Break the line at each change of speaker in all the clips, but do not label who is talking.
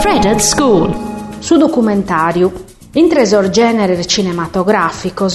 Fred at School.
Su documentario. In tresor genere cinematografico,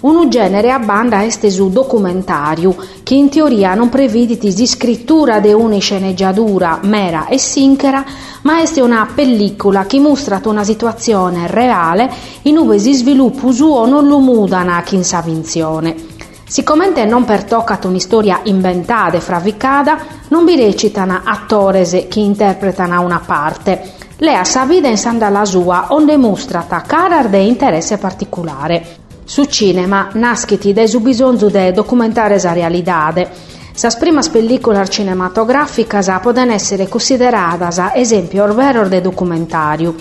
un genere a banda este su documentario, che in teoria non previditi di scrittura de una sceneggiatura mera e sinchera, ma este una pellicola che mostra una situazione reale in cui si sviluppa suo non lo mudana chi in sa vinzione. Siccome non pertoccat un'istoria inventata e fravicata, non vi recitano attori che interpretano una parte, Lea sa vita in sanda la sua, onde mostrata carar de interesse particolare. Su cinema naschiti de su bisonzu de documentare sa realidade. Sas primas pelliculas cinematográficas poden essere consideradas esempio orveror de documentariu.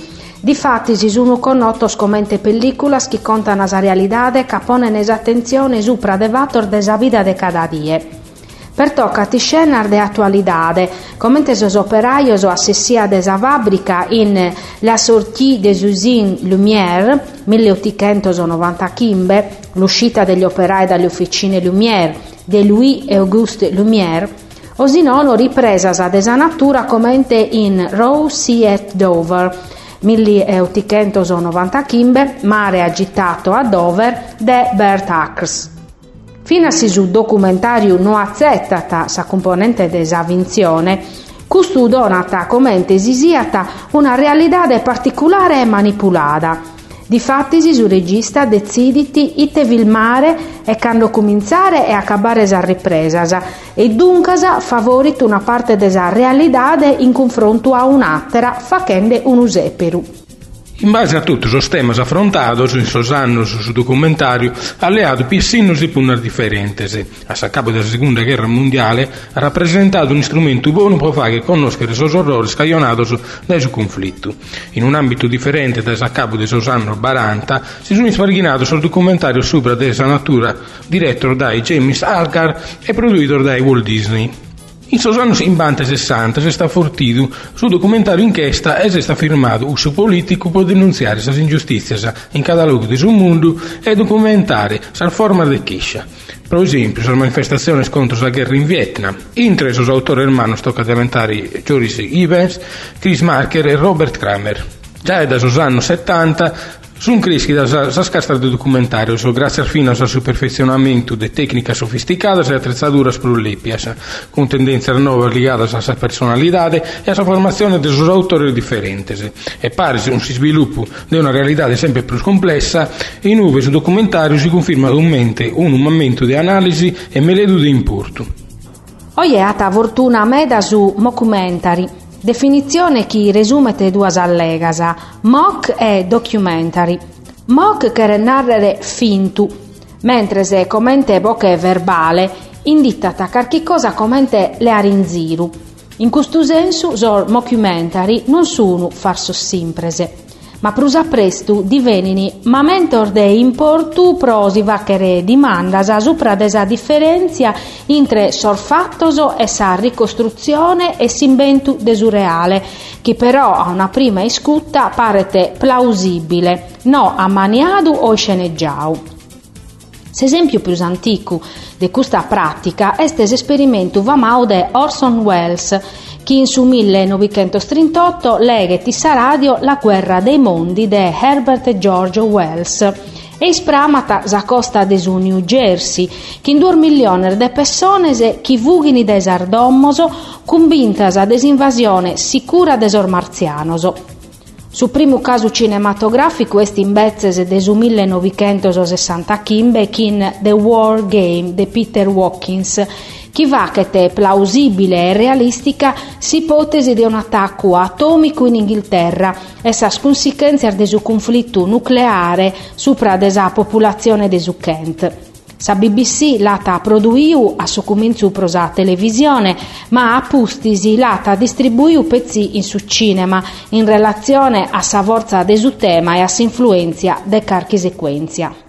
Difatti si sono connotos commente pelliculas che contano sa realidade ca ponen attenzione supra de de sa vida de cada die. Pertocca ti scenar de attualidade, commente sos operaios o assessia de sa fabbrica in La sortie des usines Lumière, 1895, l'uscita degli operai dalle officine Lumière, de Louis-Auguste Lumière, o sinono ripresa de sa natura commente in Row Sea at Dover, 1895, mare agitato a Dover, de Bert Ackers. Finasi su documentario non accettata sa componente desavinzione, custu donata commente sisiata una realidad particolare e manipulata. Difatti su regista deciditi ite filmare e quando cominciare e accabare sa ripresa e dunque favorit una parte desa realidade in confronto a un'altra facende un useperu.
In base a tutti os temas affrontados in sos annos su documentario, alleato pissinnos e punnas differentes. A saccapo della Seconda Guerra Mondiale ha rappresentato un strumento buono per fare conoscere sos orrori scaglionados da su conflitto. In un ambito differente da saccapo dei sos anni 40, si sono sparghinato sul documentario sopra della natura, diretto da James Algar e prodotto da Walt Disney. In sos anos in bante 60 si sta fortido su documentario inchiesta e sta firmato uso politico per denunziare le ingiustizie in cada luogo del mondo e documentare la forma de queixa. Per esempio, le manifestazioni contro la guerra in Vietnam. Intre sos autori hermanos toccatelementari Joris Evans, Chris Marker e Robert Kramer. Già da sos anni 70 Sunt crescidas as castras de documentarios gracias finas ao perfeccionamento de técnicas sofisticadas e atrezaduras prolipias, con tendencias novas ligadas a esa personalidade e a esa formazione de seus autores diferentes. E parece un sviluppo de una realidade sempre più complessa e in uve su documentario si conferma mente un momento di analisi e meledu di importo.
Oieta fortuna meda su documentari Definizione che resumete duas allegasa, mock e documentary. Mock che narrare fintu, mentre se commente boche verbale, indittata qualche cosa commente le arinziru. In questo senso, so documentary non sono farso simprese ma prusa prestu divenini ma mentor de importu prosi vachere dimandas supra desa differenzia intre sorfattoso e sa ricostruzione e s'inventu desureale, che però a una prima iscutta parete plausibile, no ammaniadu o sceneggiau. L'esempio più antico di questa pratica è l'esperimento famau de Orson Welles, che in su 1938 leghe tissa radio La guerra dei mondi de Herbert George Wells e ispramata de su New Jersey, che in 2 milioni di persone che vughini desardommoso convintas a desinvasione sicura desor marzianoso. Su primo caso cinematografico est in bezzes de su 1960 Kimbe in The War Game de Peter Watkins, chi va che è plausibile e realistica s'ipotesi di un attacco atomico in Inghilterra e sa conseguenze suo conflitto nucleare sopra desa popolazione de Kent. Sa BBC lata produiu a su cominzu prosa televisione, ma a pustisi lata distribuiu pezzi in su cinema in relazione a sa forza de su tema e a sa influenzia de carchi sequenzia.